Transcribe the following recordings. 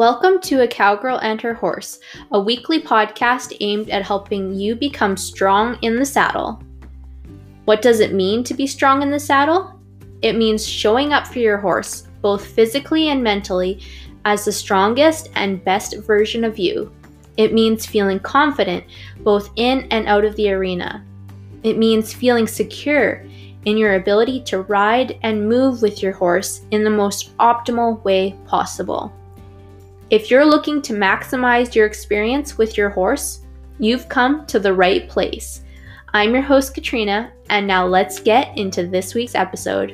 Welcome to A Cowgirl and Her Horse, a weekly podcast aimed at helping you become strong in the saddle. What does it mean to be strong in the saddle? It means showing up for your horse, both physically and mentally, as the strongest and best version of you. It means feeling confident both in and out of the arena. It means feeling secure in your ability to ride and move with your horse in the most optimal way possible. If you're looking to maximize your experience with your horse, you've come to the right place. I'm your host, Katrina, and now let's get into this week's episode.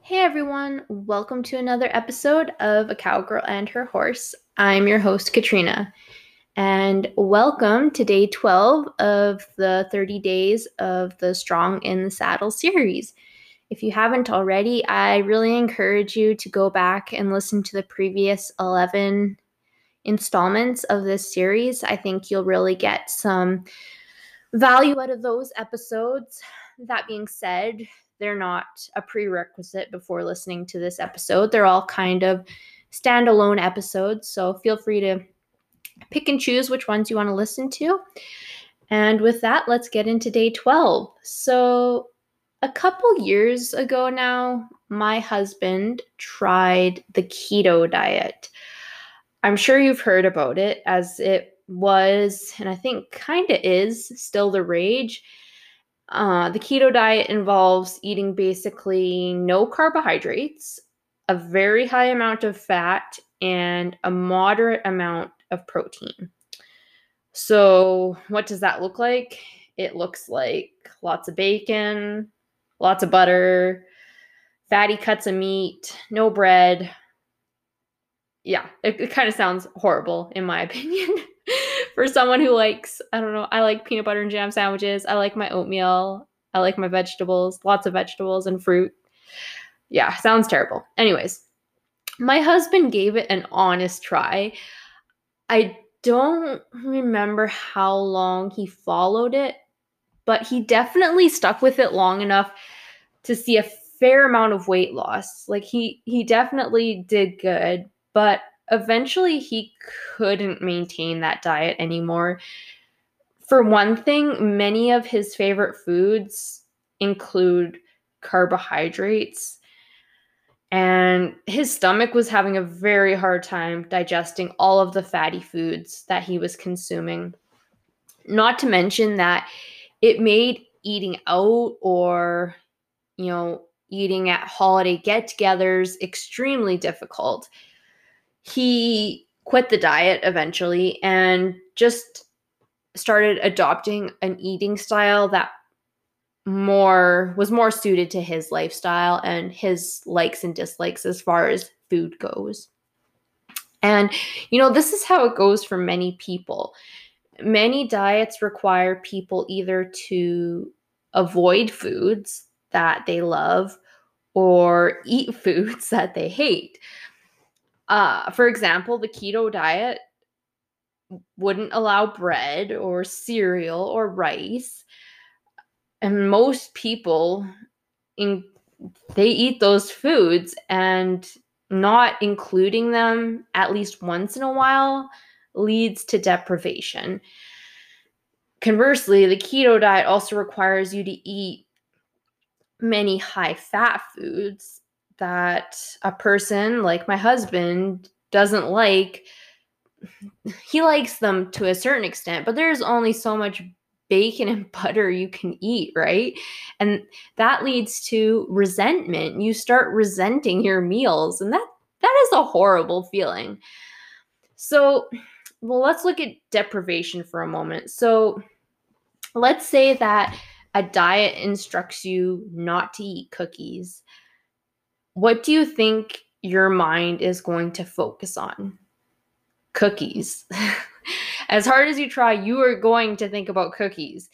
Hey everyone, welcome to another episode of A Cowgirl and Her Horse. I'm your host, Katrina, and welcome to day 12 of the 30 days of the Strong in the Saddle series. If you haven't already, I really encourage you to go back and listen to the previous 11 installments of this series. I think you'll really get some value out of those episodes. That being said, they're not a prerequisite before listening to this episode. They're all kind of standalone episodes, so feel free to pick and choose which ones you want to listen to. And with that, let's get into day 12. So, a couple years ago now, my husband tried the keto diet. I'm sure you've heard about it as it was, and I think kind of is still the rage. Uh, the keto diet involves eating basically no carbohydrates, a very high amount of fat, and a moderate amount of protein. So, what does that look like? It looks like lots of bacon, lots of butter, fatty cuts of meat, no bread. Yeah, it, it kind of sounds horrible in my opinion. For someone who likes, I don't know, I like peanut butter and jam sandwiches. I like my oatmeal. I like my vegetables, lots of vegetables and fruit. Yeah, sounds terrible. Anyways, my husband gave it an honest try. I don't remember how long he followed it, but he definitely stuck with it long enough to see a fair amount of weight loss. Like he he definitely did good, but eventually he couldn't maintain that diet anymore. For one thing, many of his favorite foods include carbohydrates. And his stomach was having a very hard time digesting all of the fatty foods that he was consuming. Not to mention that it made eating out or, you know, eating at holiday get togethers extremely difficult. He quit the diet eventually and just started adopting an eating style that more was more suited to his lifestyle and his likes and dislikes as far as food goes. And you know, this is how it goes for many people many diets require people either to avoid foods that they love or eat foods that they hate. Uh, for example, the keto diet wouldn't allow bread or cereal or rice. And most people in they eat those foods and not including them at least once in a while leads to deprivation. Conversely, the keto diet also requires you to eat many high fat foods that a person like my husband doesn't like. He likes them to a certain extent, but there's only so much bacon and butter you can eat, right? And that leads to resentment. You start resenting your meals, and that that is a horrible feeling. So, well, let's look at deprivation for a moment. So, let's say that a diet instructs you not to eat cookies. What do you think your mind is going to focus on? Cookies. as hard as you try, you are going to think about cookies.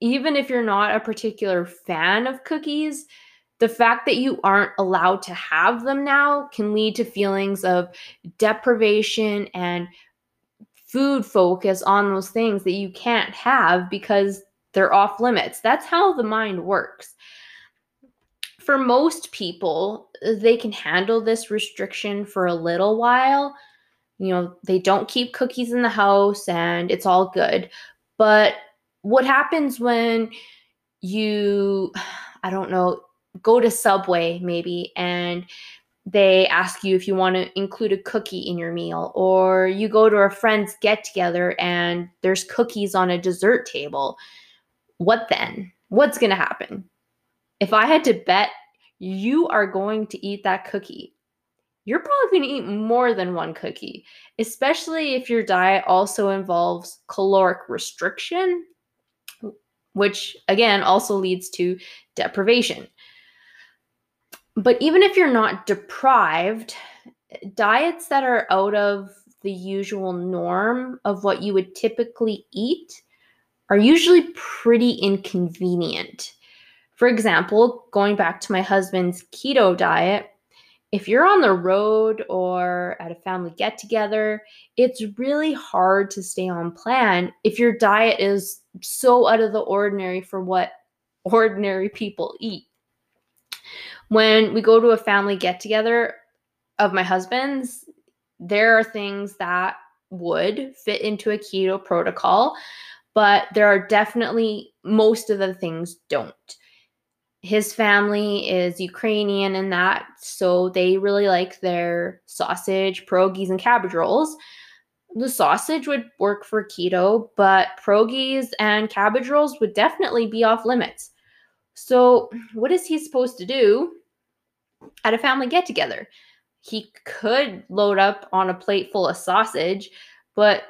Even if you're not a particular fan of cookies, the fact that you aren't allowed to have them now can lead to feelings of deprivation and food focus on those things that you can't have because they're off limits. That's how the mind works. for most people, they can handle this restriction for a little while. You know, they don't keep cookies in the house and it's all good. But what happens when you, I don't know, go to Subway maybe and they ask you if you want to include a cookie in your meal, or you go to a friend's get together and there's cookies on a dessert table. What then? What's going to happen? If I had to bet you are going to eat that cookie, you're probably going to eat more than one cookie, especially if your diet also involves caloric restriction, which again also leads to deprivation. But even if you're not deprived, diets that are out of the usual norm of what you would typically eat are usually pretty inconvenient. For example, going back to my husband's keto diet, if you're on the road or at a family get together, it's really hard to stay on plan if your diet is so out of the ordinary for what ordinary people eat when we go to a family get together of my husband's, there are things that would fit into a keto protocol, but there are definitely most of the things don't. His family is Ukrainian and that, so they really like their sausage, pierogies, and cabbage rolls. The sausage would work for keto, but pierogies and cabbage rolls would definitely be off limits. So, what is he supposed to do at a family get together? He could load up on a plate full of sausage, but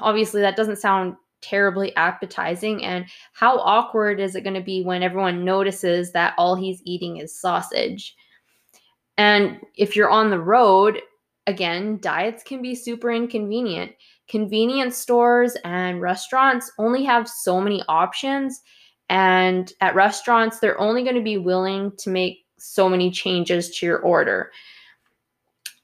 obviously that doesn't sound terribly appetizing. And how awkward is it going to be when everyone notices that all he's eating is sausage? And if you're on the road, again, diets can be super inconvenient. Convenience stores and restaurants only have so many options and at restaurants, they're only going to be willing to make so many changes to your order.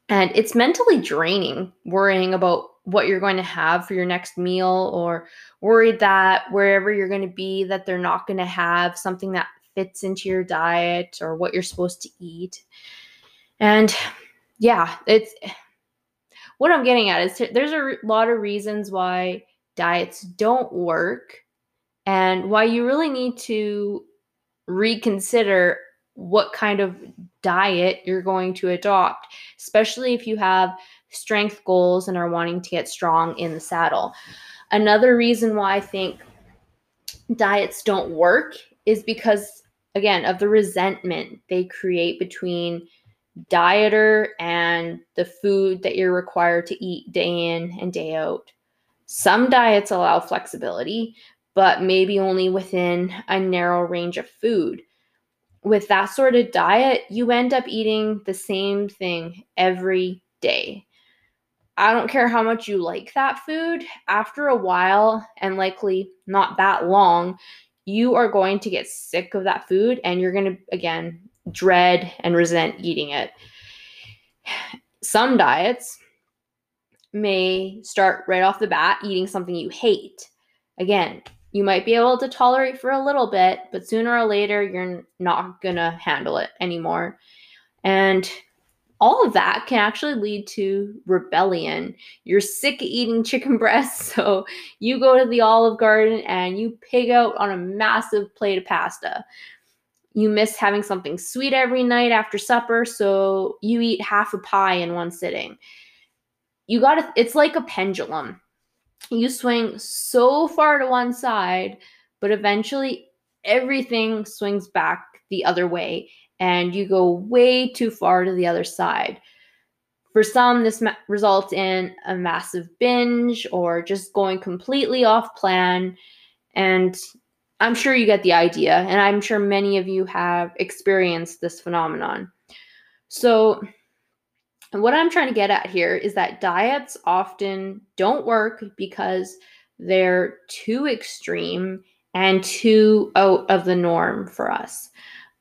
And it's mentally draining worrying about what you're going to have for your next meal or worried that wherever you're going to be that they're not going to have something that fits into your diet or what you're supposed to eat. And yeah, it's what I'm getting at is there's a lot of reasons why diets don't work and why you really need to reconsider what kind of diet you're going to adopt, especially if you have strength goals and are wanting to get strong in the saddle. Another reason why I think diets don't work is because, again, of the resentment they create between dieter and the food that you're required to eat day in and day out. Some diets allow flexibility, but maybe only within a narrow range of food. With that sort of diet, you end up eating the same thing every day. I don't care how much you like that food, after a while, and likely not that long, you are going to get sick of that food and you're going to, again, dread and resent eating it. Some diets may start right off the bat eating something you hate. Again, you might be able to tolerate for a little bit, but sooner or later, you're not going to handle it anymore. And all of that can actually lead to rebellion. You're sick of eating chicken breasts, so you go to the Olive Garden and you pig out on a massive plate of pasta. You miss having something sweet every night after supper, so you eat half a pie in one sitting. You got to, it's like a pendulum you swing so far to one side, but eventually everything swings back the other way and you go way too far to the other side. For some, this ma- results in a massive binge or just going completely off plan. And I'm sure you get the idea, and I'm sure many of you have experienced this phenomenon. So, and what I'm trying to get at here is that diets often don't work because they're too extreme and too out of the norm for us.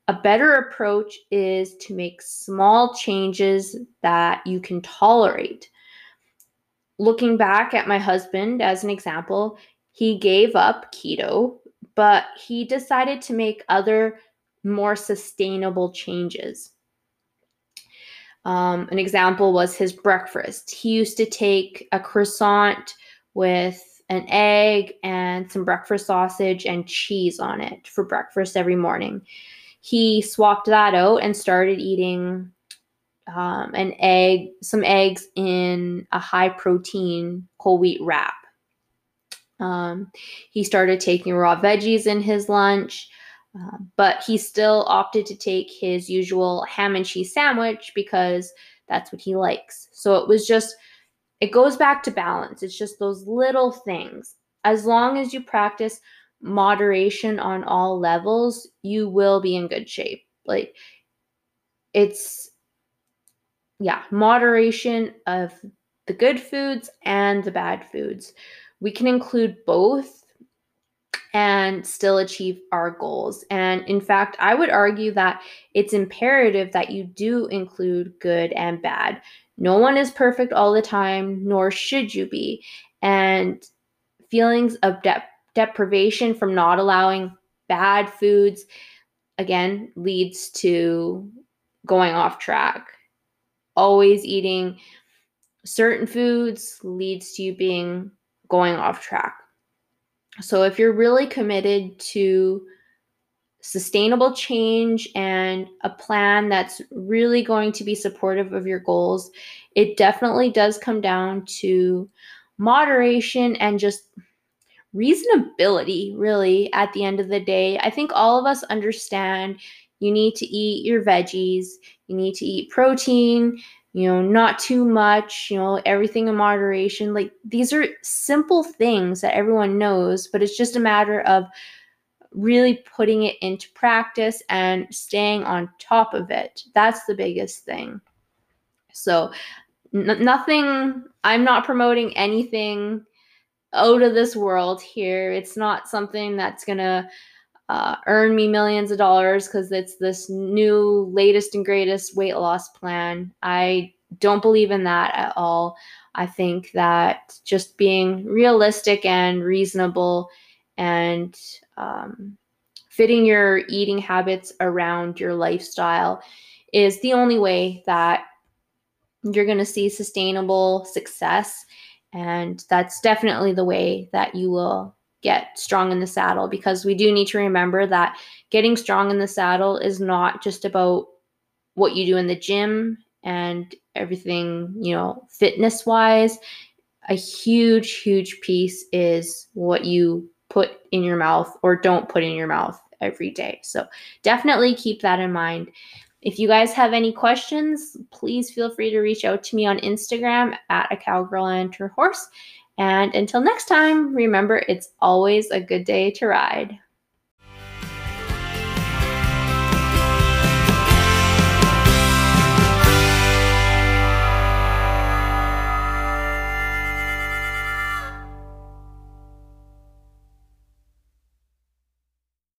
A better approach is to make small changes that you can tolerate. Looking back at my husband as an example, he gave up keto, but he decided to make other more sustainable changes. Um, an example was his breakfast. He used to take a croissant with an egg and some breakfast sausage and cheese on it for breakfast every morning. He swapped that out and started eating um, an egg, some eggs in a high protein whole wheat wrap. Um, he started taking raw veggies in his lunch, uh, but he still opted to take his usual ham and cheese sandwich because that's what he likes. So it was just, it goes back to balance. It's just those little things. As long as you practice moderation on all levels, you will be in good shape. Like, it's, yeah, moderation of the good foods and the bad foods. We can include both and still achieve our goals. And in fact, I would argue that it's imperative that you do include good and bad. No one is perfect all the time, nor should you be. And feelings of de- deprivation from not allowing bad foods, again, leads to going off track. Always eating certain foods leads to you being going off track. So if you're really committed to sustainable change and a plan that's really going to be supportive of your goals, it definitely does come down to moderation and just reasonability, really, at the end of the day. I think all of us understand you need to eat your veggies, you need to eat protein, you know, not too much, you know, everything in moderation. Like these are simple things that everyone knows, but it's just a matter of really putting it into practice and staying on top of it. That's the biggest thing. So, n- nothing, I'm not promoting anything out of this world here. It's not something that's going to uh, earn me millions of dollars because it's this new, latest, and greatest weight loss plan. I don't believe in that at all. I think that just being realistic and reasonable and um, fitting your eating habits around your lifestyle is the only way that you're going to see sustainable success. And that's definitely the way that you will get strong in the saddle because we do need to remember that getting strong in the saddle is not just about what you do in the gym and everything, you know, fitness wise. A huge, huge piece is what you put in your mouth or don't put in your mouth every day. So definitely keep that in mind. If you guys have any questions, please feel free to reach out to me on Instagram at a cowgirl and her horse. And until next time, remember it's always a good day to ride.